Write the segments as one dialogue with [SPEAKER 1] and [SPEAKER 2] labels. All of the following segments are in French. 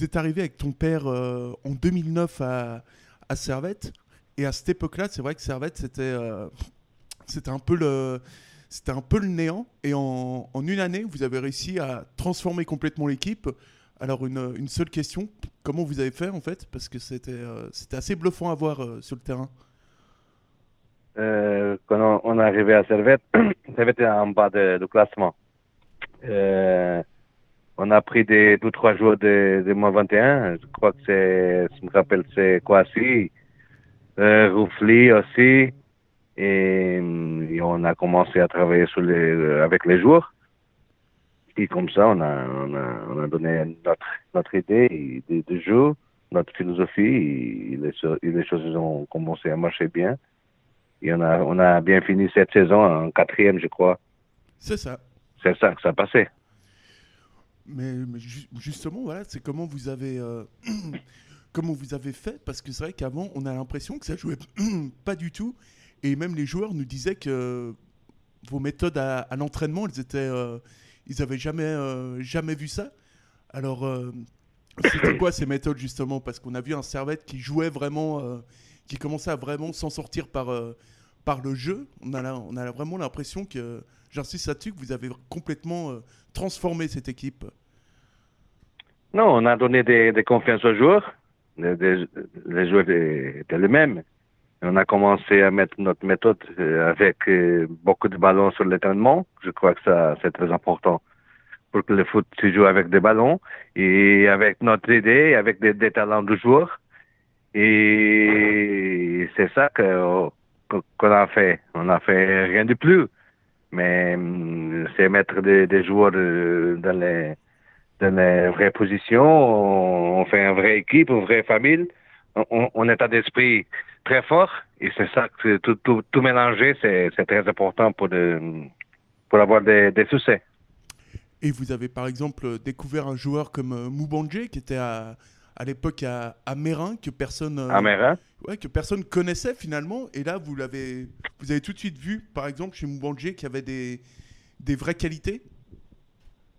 [SPEAKER 1] vous êtes arrivé avec ton père en 2009 à, à Servette. Et à cette époque-là, c'est vrai que Servette, c'était c'était un peu le c'était un peu le néant. Et en, en, une année, vous avez réussi à transformer complètement l'équipe. Alors, une, une, seule question comment vous avez fait en fait? Parce que c'était euh, assez bluffant à voir euh, sur le terrain.
[SPEAKER 2] Euh, quand on, est arrivé à Servette, Servette était en bas de, classement. On a pris des deux trois jours de, de moins 21. Je crois que c'est, je me rappelle, c'est Kwasi, euh, Roufli aussi. Et, on a commencé à travailler sur les, avec les joueurs. Et comme ça, on a, on a, on a donné notre, notre idée de, de jeu, notre philosophie, et les, les choses ont commencé à marcher bien. Et on a, on a bien fini cette saison en quatrième, je crois.
[SPEAKER 1] C'est ça.
[SPEAKER 2] C'est ça que ça a
[SPEAKER 1] Mais, justement, voilà, c'est comment vous avez, euh, comment vous avez fait, parce que c'est vrai qu'avant, on a l'impression que ça jouait pas du tout. Et même les joueurs nous disaient que vos méthodes à, l'entraînement, elles étaient, euh, ils avaient jamais, euh, jamais vu ça. Alors, c'était quoi ces méthodes justement? Parce qu'on a vu un Servette qui jouait vraiment, qui commençait à vraiment s'en sortir par, par le jeu. On a, on a vraiment l'impression que, j'insiste là-dessus, que vous avez complètement transformé cette équipe.
[SPEAKER 2] Non, on a donné des, des confiances aux joueurs. Les, les joueurs étaient les mêmes. On a commencé à mettre notre méthode euh, avec euh, beaucoup de ballons sur l'étonnement. Je crois que ça, c'est très important pour que le foot se joue avec des ballons et avec notre idée, avec des, talents de joueurs. Et c'est ça que, qu'on a fait. On n'a fait rien de plus. Mais hum, c'est mettre des, joueurs euh, dans les, dans les vraies positions. On, fait une vraie équipe, une vraie famille. On, on état d'esprit très fort. Et c'est ça que tout, tout, tout mélanger, c'est très important pour, de, pour avoir des, des, succès.
[SPEAKER 1] Et vous avez par exemple découvert un joueur comme euh, Moubandje qui était à, à l'époque à, à Mérin que personne
[SPEAKER 2] euh, à Mérin
[SPEAKER 1] ouais, que personne connaissait finalement et là vous l'avez vous avez tout de suite vu par exemple chez Moubandje qui avait des, des vraies qualités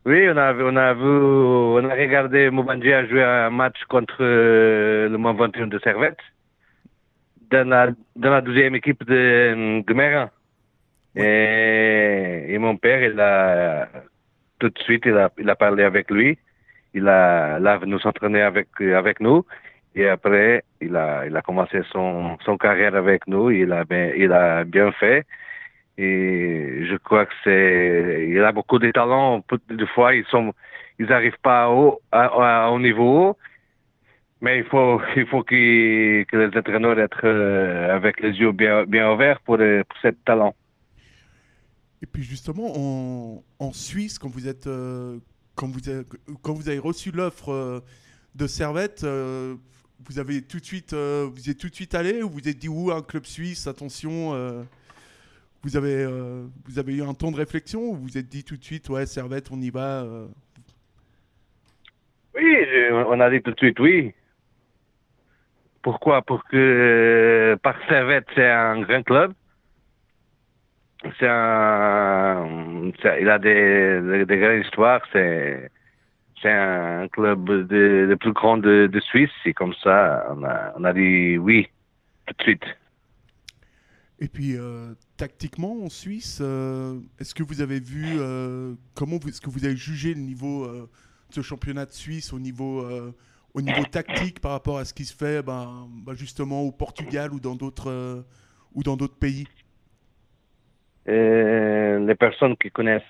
[SPEAKER 2] oui, on a, on a vu, on a regardé Moubandje jouer un match contre euh, le Mont 21 de Servette dans la, dans la deuxième équipe de, de Mérin. Et, et, mon père, il a, tout de suite, il a, il a parlé avec lui. Il a, là, venu s'entraîner avec, avec nous. Et après, il a, il a commencé son, son carrière avec nous. Il a bien, il a bien fait. Et je crois que c'est, il a beaucoup de talents. Des fois, ils sont, ils n'arrivent pas au, à, au niveau mais il faut, il faut que les entraîneurs être euh, avec les yeux bien, ouverts pour, euh, pour ce talent.
[SPEAKER 1] Et puis justement, en, Suisse, quand vous, êtes, euh, quand, vous avez, quand vous avez reçu l'offre de Servette, vous avez tout de suite, vous êtes tout de suite allé ou vous êtes dit où un club suisse, attention, vous avez, vous avez eu un temps de réflexion ou vous vous êtes dit tout de suite, ouais, Servette, on y va
[SPEAKER 2] Oui, on a dit tout de suite oui. Pourquoi? Pour que euh, Parc Servette, c'est un grand club. C'est un, il a des, des, grandes histoires. C'est, c'est un club de, de plus grand de, de, Suisse. Et comme ça, on a, on a dit oui tout de suite.
[SPEAKER 1] Et puis, euh, tactiquement, en Suisse, euh, est-ce que vous avez vu, comment vous, est-ce que vous avez jugé le niveau de ce championnat de Suisse au niveau au niveau tactique par rapport à ce qui se fait ben, ben justement au Portugal ou dans d'autres euh, ou dans d'autres pays?
[SPEAKER 2] Euh, les personnes qui connaissent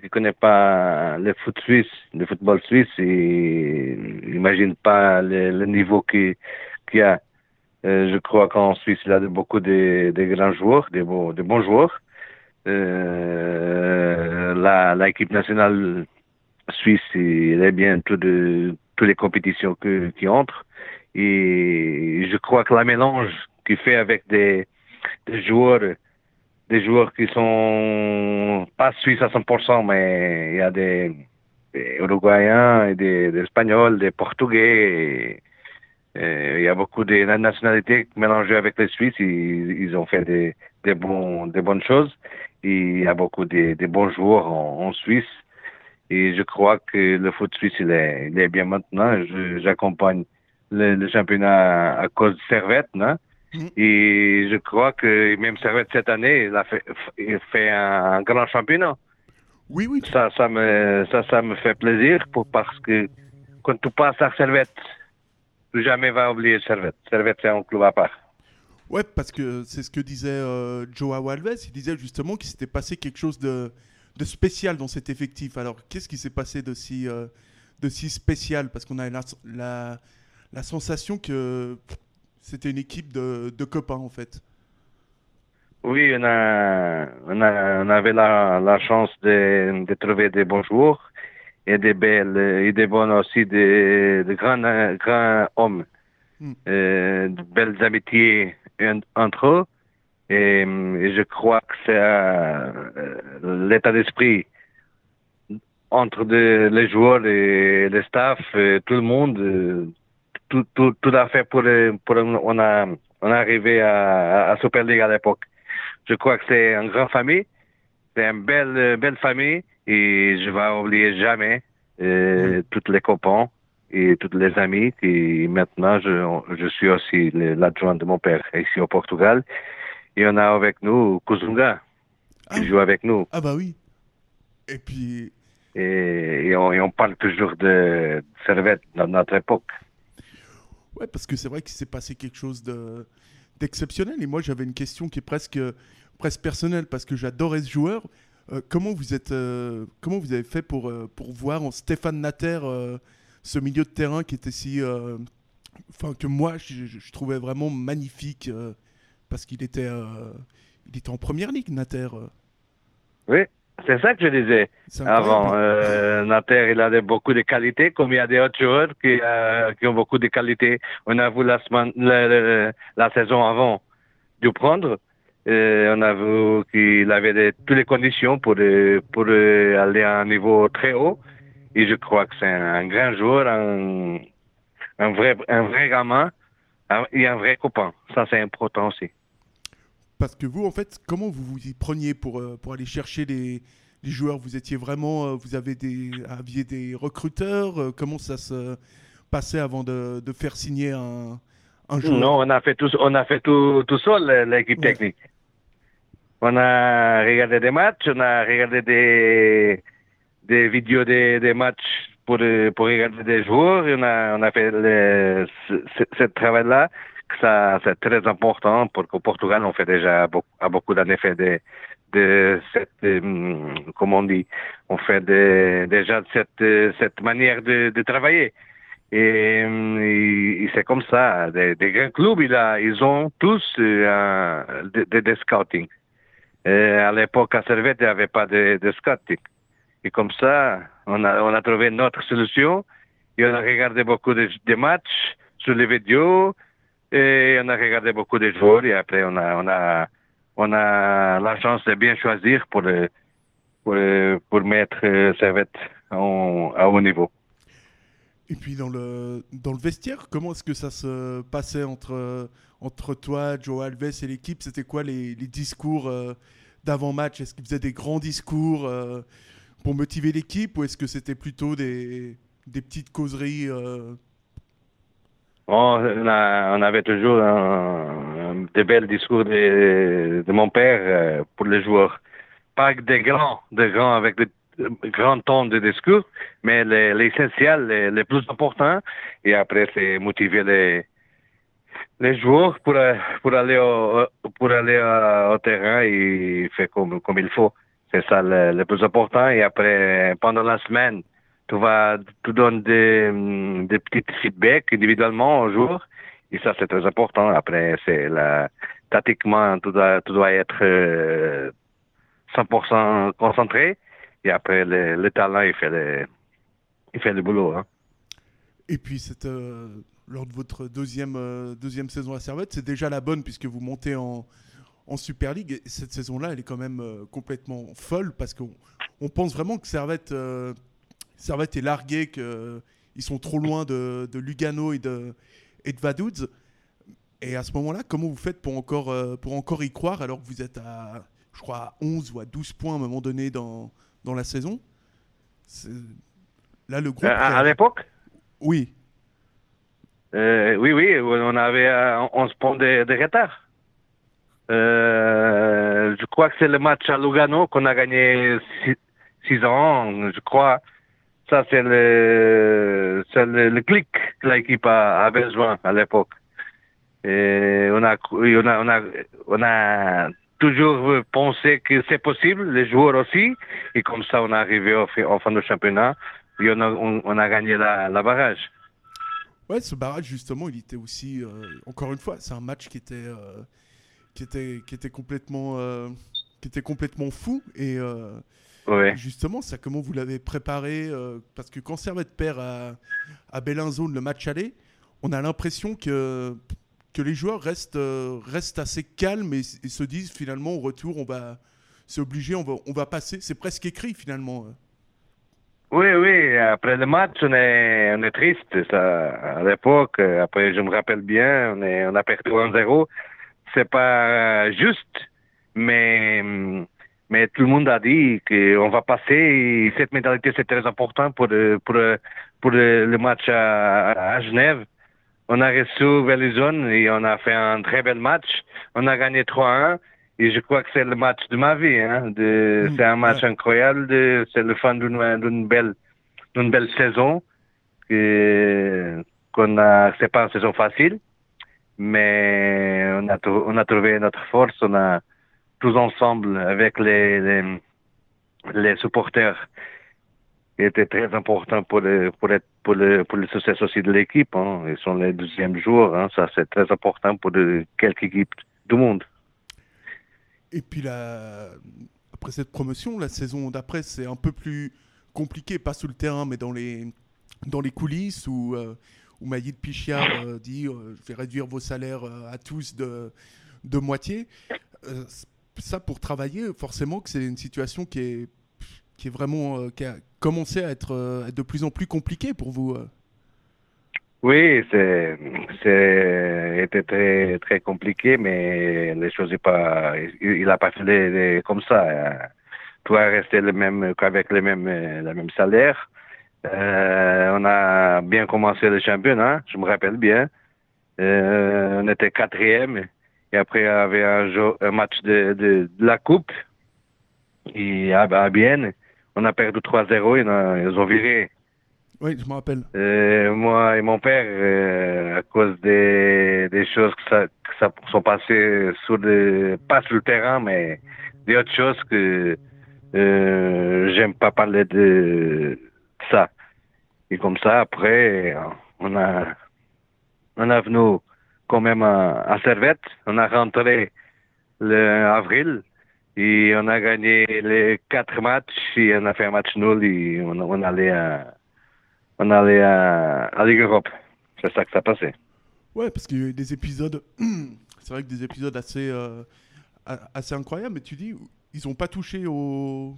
[SPEAKER 2] qui connaissent pas le foot suisse, le football suisse, ils n'imaginent pas le, niveau qu'il y a. Euh, je crois qu'en Suisse, il y a beaucoup de, de grands joueurs, de, beaux, de bons joueurs. Euh, la l'équipe nationale suisse, il est bien tout de toutes les compétitions qui entrent. Et je crois que la mélange qu'il fait avec des, des joueurs, des joueurs qui sont pas suisses à 100%, mais il y a des, des Uruguayens, et des, des, Espagnols, des Portugais. Il y a beaucoup de nationalités mélangées avec les Suisses. Ils, ils ont fait des, des, bons, des bonnes choses. Il y a beaucoup de, de bons joueurs en, en Suisse. Et je crois que le foot suisse, il est, il est bien maintenant. J'accompagne le, le, championnat à cause de Servette. Non? Mm. Et je crois que même Servette cette année, il a fait, il fait un, grand championnat.
[SPEAKER 1] Oui, oui.
[SPEAKER 2] Ça, ça me, ça, ça me fait plaisir pour, parce que quand tu passes à Servette, tu jamais vas oublier Servette. Servette, c'est un club à part.
[SPEAKER 1] Ouais, parce que c'est ce que disait euh, Joao Alves. Il disait justement qu'il s'était passé quelque chose de, de, spécial dans cet effectif. Alors, qu'est-ce qui s'est passé de si, euh, de si spécial? Parce qu'on a la, la, la, sensation que c'était une équipe de, de, copains, en fait.
[SPEAKER 2] Oui, on, a, on, a, on avait la, la chance de, de, trouver des bons joueurs et des belles, et des bons aussi, des, de grands, grands hommes. Hmm. Euh, de belles amitiés entre eux. Et, je crois que c'est euh, l'état d'esprit entre les joueurs et les staff, et tout le monde, euh, tout, tout, tout à fait pour, pour on a on est arrivé à, à Super League à l'époque. Je crois que c'est une grande famille, c'est une belle belle famille et je vais oublier jamais euh, toutes les copains et tous les amis. Et maintenant, je, je suis aussi l'adjoint de mon père ici au Portugal. Et on a avec nous Kuzunga, qui ah. joue avec nous.
[SPEAKER 1] Ah bah oui. Et puis...
[SPEAKER 2] Et, on, parle toujours de Servette dans notre époque.
[SPEAKER 1] Ouais, parce que c'est vrai qu'il s'est passé quelque chose de d'exceptionnel. Et moi, j'avais une question qui est presque, presque personnelle, parce que j'adorais ce joueur. Euh, comment vous êtes, euh, comment vous avez fait pour, euh, pour voir en Stéphane Natter ce milieu de terrain qui était si, enfin que moi je, trouvais vraiment magnifique parce qu'il était, il était en première ligue, Natter.
[SPEAKER 2] Oui, c'est ça que je disais avant. Natter, il a beaucoup de qualités, comme il y a des autres joueurs qui, qui ont beaucoup de qualités. On a vu la, semaine, la, la saison avant de prendre. Et on a vu qu'il avait toutes les conditions pour, pour aller à un niveau très haut. Et je crois que c'est un, grand joueur, un, un, vrai, un vrai gamin et un vrai copain. Ça, c'est important aussi.
[SPEAKER 1] Parce que vous, en fait, comment vous vous y preniez pour, euh, pour aller chercher les, les joueurs? Vous étiez vraiment, euh, vous avez des, aviez des recruteurs? Euh, Comment ça se passait avant de, de faire signer un, un, joueur?
[SPEAKER 2] Non, on a fait tout, on a fait tout, tout seul l'équipe technique. On a regardé des matchs, on a regardé des des vidéos des, des matchs pour, pour regarder des joueurs. on a, on a fait le, ce, travail-là. Ça, c'est très important pour qu'au Portugal, on fait déjà à beaucoup d'années fait de, de cette, euh, on dit, on fait de, cette, cette manière de, travailler. Et, et c'est comme ça. Des, des, grands clubs, ils ont tous euh, des de, scouting. À l'époque, à Servette, il n'y avait pas de, de scouting. Et comme ça, on a, trouvé notre solution. Et on a regardé beaucoup de, matchs sur les vidéos. Et on a regardé beaucoup de joueurs. Et après, on a, on la chance de bien choisir pour, mettre euh, Servette à haut niveau.
[SPEAKER 1] Et puis dans le vestiaire, comment est-ce que ça se passait entre, entre toi, Joe Alves et l'équipe C'était quoi les, discours euh, d'avant-match? Est-ce qu'ils faisaient des grands discours euh, pour motiver l'équipe ou est-ce que c'était plutôt des, petites causeries euh?
[SPEAKER 2] on, avait toujours des belles discours de, mon père pour les joueurs. Pas des grands, des grands avec des grands tons de discours, mais l'essentiel, les, les, plus importants. Et après, c'est motiver les, les joueurs pour, pour aller au, aller au terrain et faire comme, il faut. C'est ça le, plus important. Et après, pendant la semaine, tu vas, tu donnes des, mm, des petits feedbacks individuellement au jour. Et ça, c'est très important. Après, c'est la, tactiquement, tu dois, être 100% euh, concentré. Et après, le, talent, il fait le, boulot. Hein.
[SPEAKER 1] Et puis, c'est, euh, lors de votre deuxième, euh, deuxième saison à Servette, c'est déjà la bonne puisque vous montez en, en Super League. cette saison-là, elle est quand même euh, complètement folle parce qu'on on pense vraiment que Servette, euh, Servette est largué, qu'ils sont trop loin de, Lugano et de, et de Vaduz. Et à ce moment-là, comment vous faites pour encore, pour encore y croire alors que vous êtes à, je crois, à 11 ou à 12 points à un moment donné dans, dans la saison? Là, le groupe.
[SPEAKER 2] à, l'époque?
[SPEAKER 1] Oui.
[SPEAKER 2] Oui, oui, on avait 11 points de, de retard. je crois que c'est le match à Lugano qu'on a gagné 6 ans, je crois. Ça, c'est le, le, le, clic que l'équipe avait besoin à l'époque. Et on a, on a, on a, on a toujours pensé que c'est possible, les joueurs aussi. Et comme ça, on est arrivé au fin du championnat et on a, on, a gagné la, la, barrage.
[SPEAKER 1] Ouais, ce barrage, justement, il était aussi, euh, encore une fois, c'est un match qui était, euh, qui était, qui était complètement, euh, qui était complètement fou. Et justement, ça, comment vous l'avez préparé Parce que quand Servette perd à, à Bellinzone le match aller, on a l'impression que que les joueurs restent, restent assez calmes et, se disent finalement au retour, on va, c'est obligé, on va, on va passer. C'est presque écrit finalement.
[SPEAKER 2] Oui, oui. Après le match, on est, on est triste. Ça, à l'époque, après, je me rappelle bien, on, est, on a perdu 1-0. C'est pas juste, mais, mais tout le monde a dit qu'on va passer. cette médaillité, c'est très important pour, pour, pour le match à, à Genève on a reçu Velizon et on a fait un très bel match. On a gagné 3-1 et je crois que c'est le match de ma vie. Hein, de, mm. c'est un match incroyable. De, c'est le fin d'une, d'une belle, d'une belle saison. Que, qu'on a, c'est pas une saison facile, mais on a, on a trouvé notre force. On a tous ensemble avec les, les, les supporters était très important pour le, pour, être, pour, le, pour le succès aussi de l'équipe. Hein. Ils sont les deuxièmes jours. Hein. Ça, c'est très important pour de, quelques équipes du monde.
[SPEAKER 1] Et puis, après cette promotion, la saison d'après, c'est un peu plus compliqué, pas sur le terrain, mais dans les, dans les coulisses où, euh, où Maïd Pichiard euh, dit euh, Je vais réduire vos salaires euh, à tous de, de moitié. ça, pour travailler, forcément, que c'est une situation qui est qui est vraiment qui a commencé à être, de plus en plus compliqué pour vous. Euh.
[SPEAKER 2] Oui, c'est c'est était très très compliqué, mais les choses pas il, a pas fait comme ça. Tout a resté le même qu'avec les mêmes le même salaire. on a bien commencé le championnat, je me rappelle bien. on était quatrième et après il y avait un, un match de, de, la coupe et à, à Bienne on a perdu 3-0, ils, ils ont viré.
[SPEAKER 1] Oui, je me rappelle.
[SPEAKER 2] Euh, moi et mon père, euh, à cause des, choses ça, que ça sont passées sur pas sur le terrain, mais des autres choses que euh, j'aime pas parler de ça. Et comme ça, après, on a, on a venu quand même à, à Servette. On a rentré le avril et on a gagné les quatre matchs et on a fait un match nul et on, on allait à, on allait à, à Ligue Europe. C'est ça que ça passait.
[SPEAKER 1] Ouais, parce qu'il y a eu des épisodes, c'est vrai que des épisodes assez, euh, assez incroyables, mais tu dis, ils n'ont pas touché au.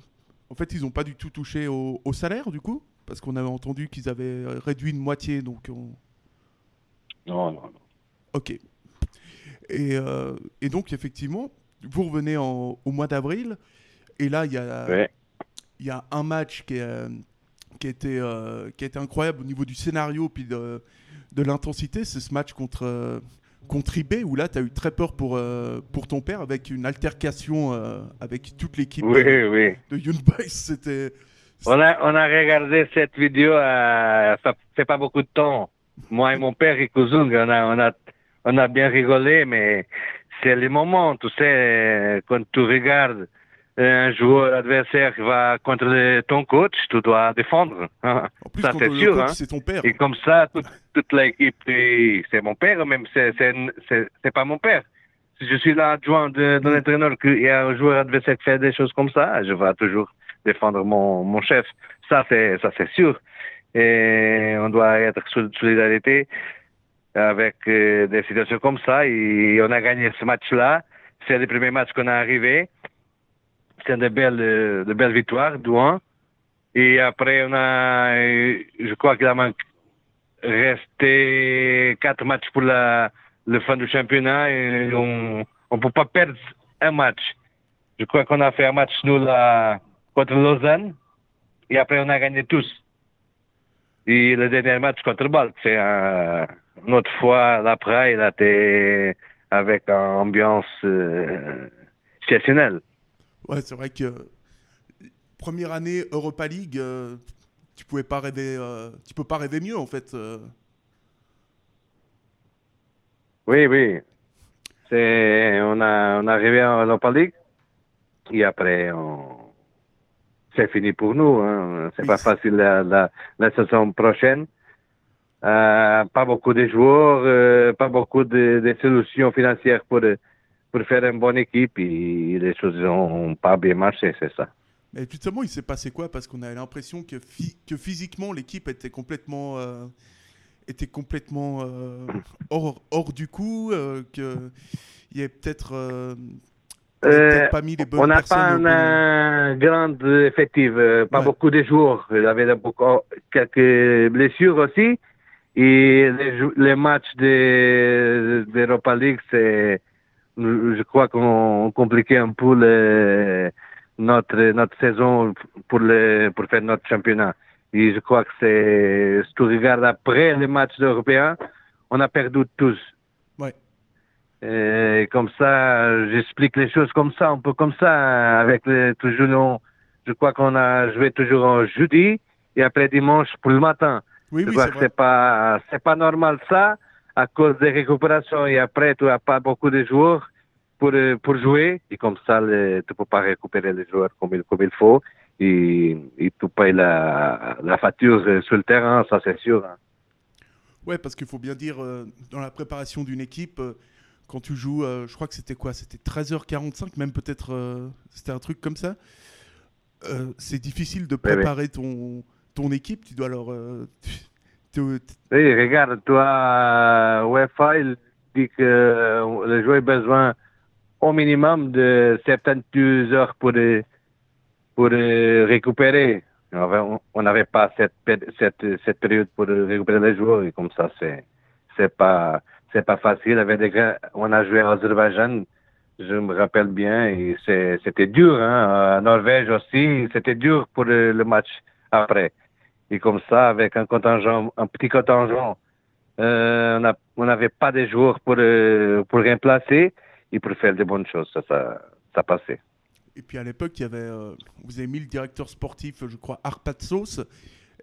[SPEAKER 1] En fait, ils n'ont pas du tout touché au, au, salaire, du coup Parce qu'on avait entendu qu'ils avaient réduit une moitié, donc.
[SPEAKER 2] Non, non, non.
[SPEAKER 1] Ok. Et, euh, et donc, effectivement, vous revenez au mois d'avril, et là, il y a, y a un match qui, est, qui, a été, euh, qui été incroyable au niveau du scénario puis de, de l'intensité. C'est ce match contre, euh, contre IB, où là, tu as eu très peur pour, euh, pour ton père avec une altercation avec toute l'équipe
[SPEAKER 2] oui, de,
[SPEAKER 1] oui. de. C'était.
[SPEAKER 2] On a, on a regardé cette vidéo, ça fait pas beaucoup de temps. Moi et mon père et Kuzung, on a, on a, on a bien rigolé, mais c'est le moment, tu sais, quand tu regardes un joueur adversaire qui va contre ton coach, tu dois défendre.
[SPEAKER 1] En plus, ça, c'est sûr. Hein. C'est ton père.
[SPEAKER 2] Et comme ça, toute, l'équipe, c'est mon père, même c'est pas mon père. Si je suis l'adjoint l'entraîneur, qu'il y a un joueur adversaire qui fait des choses comme ça, je vais toujours défendre mon, mon chef. Ça, c'est ça c'est sûr. Et on doit être solidarité avec euh, des situations comme ça. Et on a gagné ce match-là. C'est le premier match qu'on a arrivé. C'est de belles, de belles victoires, Douan. Et après, on a, je crois qu'il a resté quatre matchs pour la, le fin du championnat et on ne peut pas perdre un match. Je crois qu'on a fait un match nul contre Lausanne Et après, on a gagné tous. Et le dernier match contre Balt, c'est un, une autre fois, l'après, a été avec une ambiance euh, exceptionnelle.
[SPEAKER 1] Ouais, c'est vrai que première année Europa League, euh, tu pouvais pas rêver, euh, tu peux pas rêver mieux en fait. euh.
[SPEAKER 2] Oui, oui. C'est, on a, on est arrivé en Europa League. Et après, on, c'est fini pour nous. Hein. C'est
[SPEAKER 1] Oui,
[SPEAKER 2] pas facile la, la, la saison prochaine. Euh, pas beaucoup de joueurs, euh, pas beaucoup de, de solutions financières pour, pour faire une bonne équipe et les choses n'ont pas bien marché, c'est ça.
[SPEAKER 1] Mais justement, il s'est passé quoi? Parce qu'on avait l'impression que, phy- que physiquement l'équipe était complètement, euh, était complètement euh, hors, hors du coup, euh, que il y avait peut-être pas mis les bonnes
[SPEAKER 2] On n'a pas un grand effectif, pas
[SPEAKER 1] Ouais.
[SPEAKER 2] beaucoup de joueurs. Il y avait beaucoup, quelques blessures aussi. Et les, matchs de d'Europa League, c'est, je crois qu'on compliquait un peu le- notre notre saison pour le pour faire notre championnat. Et je crois que c'est, si tu regardes après les matchs européens, on a perdu tous.
[SPEAKER 1] Ouais.
[SPEAKER 2] Et comme ça, j'explique les choses comme ça, un peu comme ça, avec le, toujours, on- je crois qu'on a joué toujours en jeudi et après dimanche pour le matin.
[SPEAKER 1] Oui,
[SPEAKER 2] je
[SPEAKER 1] oui,
[SPEAKER 2] crois que c'est pas, c'est pas normal ça, à cause des récupérations et après tu as pas beaucoup de joueurs pour, euh, pour jouer et comme ça, le, tu peux pas récupérer les joueurs comme il, comme il faut et, et tu payes la, la facture euh, sur le terrain, ça c'est sûr. hein.
[SPEAKER 1] Ouais, parce qu'il faut bien dire, euh, dans la préparation d'une équipe, euh, quand tu joues, euh, je crois que c'était quoi? C'était 13h45, même peut-être, c'était un truc comme ça. C'est difficile de
[SPEAKER 2] Oui, oui.
[SPEAKER 1] préparer ton, ton équipe. Tu dois leur. Euh,
[SPEAKER 2] Oui, regarde, toi, UEFA, il dit que euh, le joueur a besoin au minimum de 72 heures pour, euh, pour euh, récupérer. On avait- On n'avait pas cette, cette, cette période pour récupérer les joueurs et comme ça, c'est, c'est pas, c'est pas facile. On a joué en Azerbaïdjan, je me rappelle bien, et c'était dur, hein. En Norvège aussi, c'était dur pour le match après. Et comme ça, avec un contingent, un petit contingent, euh, on n'avait pas de joueurs pour, euh, pour remplacer et pour faire de bonnes choses. Ça, passait.
[SPEAKER 1] Et puis à l'époque, il y avait, euh, vous avez mis le directeur sportif, je crois, Arpatsos.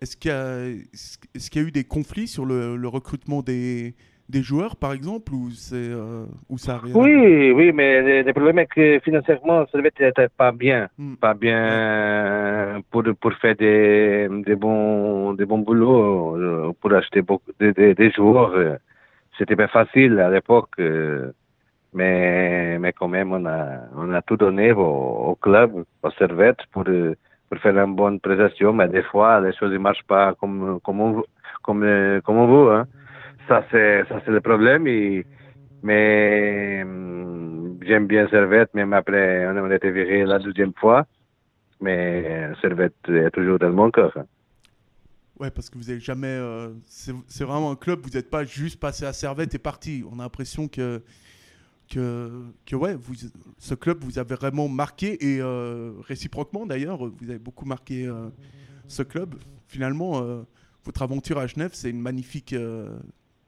[SPEAKER 1] Est-ce qu'il y, a- eu des conflits sur le recrutement des, des joueurs, par exemple, ou, c'est, euh, ça rien
[SPEAKER 2] Oui, oui, mais le, problème est que financièrement, ça n'était pas bien.
[SPEAKER 1] Hmm.
[SPEAKER 2] Pas bien pour, pour faire des, des, bons, des bons boulots, euh, pour acheter beaucoup, des, des, des joueurs. euh, C'était pas facile à l'époque. euh, mais, mais quand même, on a, on a tout donné au, au club, au Servette, pour, euh, pour faire une bonne prestation. Mais des fois, les choses ne marchent pas comme, comme on, veut- comme, euh, comme on veut. Hein. Ça, c'est, ça, c'est le problème. Mais hum, j'aime bien Servette, même après, on a été viré la deuxième fois. Mais Servette est toujours dans mon cœur. hein.
[SPEAKER 1] Ouais, parce que vous n'avez jamais. euh, c'est vraiment un club, vous n'êtes pas juste passé à Servette et parti. On a l'impression que. Que, ouais, ce club vous avez vraiment marqué et euh, réciproquement d'ailleurs, vous avez beaucoup marqué euh, ce club. Finalement, votre aventure à Genève, c'est une magnifique,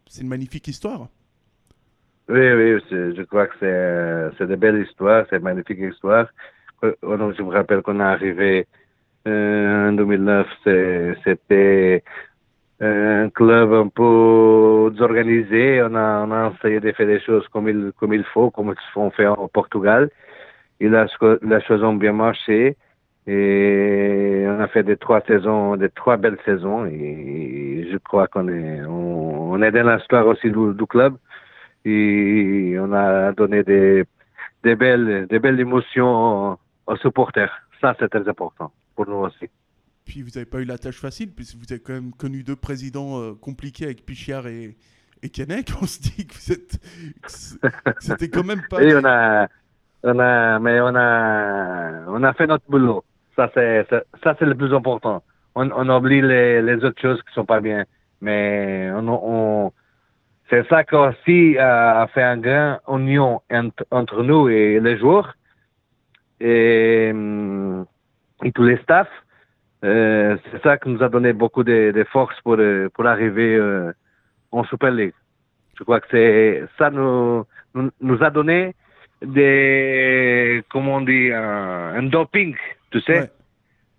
[SPEAKER 1] c'est une magnifique histoire.
[SPEAKER 2] Oui, oui, je crois que c'est, c'est de belles histoires, c'est une magnifique histoire. Euh, euh, Je me rappelle qu'on est arrivé euh, en 2009, c'est- c'était un club un peu désorganisé. On a, on a essayé de faire des choses comme il, comme il faut, comme ils font fait au Portugal. Et cho- les choses ont bien marché. Et on a fait des trois saisons, des trois belles saisons. Et je crois qu'on est, on est dans l'histoire aussi du, du club et on a donné des, des belles, des belles émotions aux, supporters. Ça, c'est très important pour nous aussi.
[SPEAKER 1] Puis vous n'avez pas eu la tâche facile, puisque vous avez quand même connu deux présidents euh, compliqués avec Pichiard et, et Keinec. On se dit que vous êtes. C'était quand même pas.
[SPEAKER 2] Et on a, on a, mais on a, on a fait notre boulot. Ça, c'est, ça, ça, c'est le plus important. On, on oublie les, les autres choses qui sont pas bien. Mais on, on, c'est ça qui aussi a, a fait un grand union entre, entre nous et les joueurs et, hum, et tous les staffs. euh, c'est ça qui nous a donné beaucoup de, de force pour, euh, pour arriver euh, en Super League. Je crois que c'est ça nous, nous, nous a donné des, comment on dit, un, un doping, tu sais,
[SPEAKER 1] Ouais.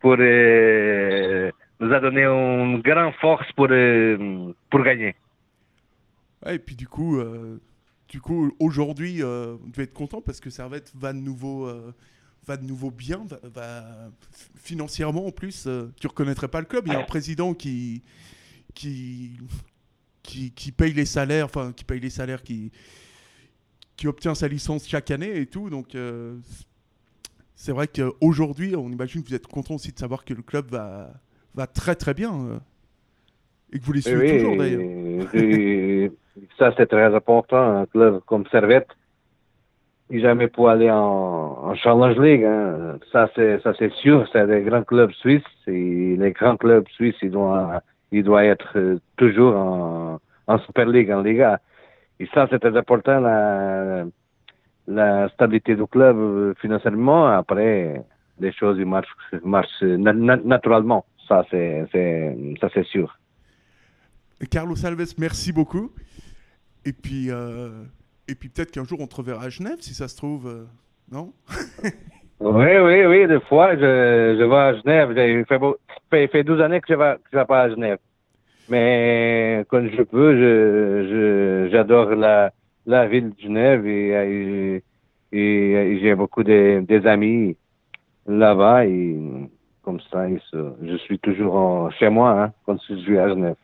[SPEAKER 2] pour euh, nous a donné une grande force pour, euh, pour gagner.
[SPEAKER 1] Ouais, et puis du coup, euh, du coup aujourd'hui, euh, vous devez être content parce que Servette va de nouveau, euh, va de nouveau bien, va, va- f- financièrement en plus. tu reconnaîtrais pas le club. Il y a un président qui, qui, qui, qui paye les salaires, enfin qui paye les salaires, qui, qui obtient sa licence chaque année et tout. Donc c'est vrai qu'aujourd'hui, on imagine que vous êtes content aussi de savoir que le club va, va très très bien. euh, et que vous les suivez
[SPEAKER 2] Oui,
[SPEAKER 1] toujours d'ailleurs.
[SPEAKER 2] ça c'est très important. Un club comme Servette, il jamais pour aller en, en Challenge League. hein. Ça c'est ça c'est sûr. C'est des grands clubs suisses. Et les grands clubs suisses, ils doivent ils doivent être euh, toujours en, en Super League, en Liga. Et ça c'est très important. La, la stabilité du club euh, financièrement. Après, les choses marchent marchent na- na- naturellement. Ça c'est ça c'est sûr.
[SPEAKER 1] Carlos Alves, merci beaucoup. Et puis, euh, et puis peut-être qu'un jour on te reverra à Genève, si ça se trouve. euh, non?
[SPEAKER 2] Oui, oui, oui, des fois, je, je vais à Genève. J'ai fait, fait, fait 12 années que je vais, que je vais pas à Genève. Mais quand je peux, je, je, j'adore la, la ville de Genève et, et, et- et j'ai beaucoup de, des amis là-bas et comme ça, je suis toujours en- chez moi hein, quand je suis à Genève.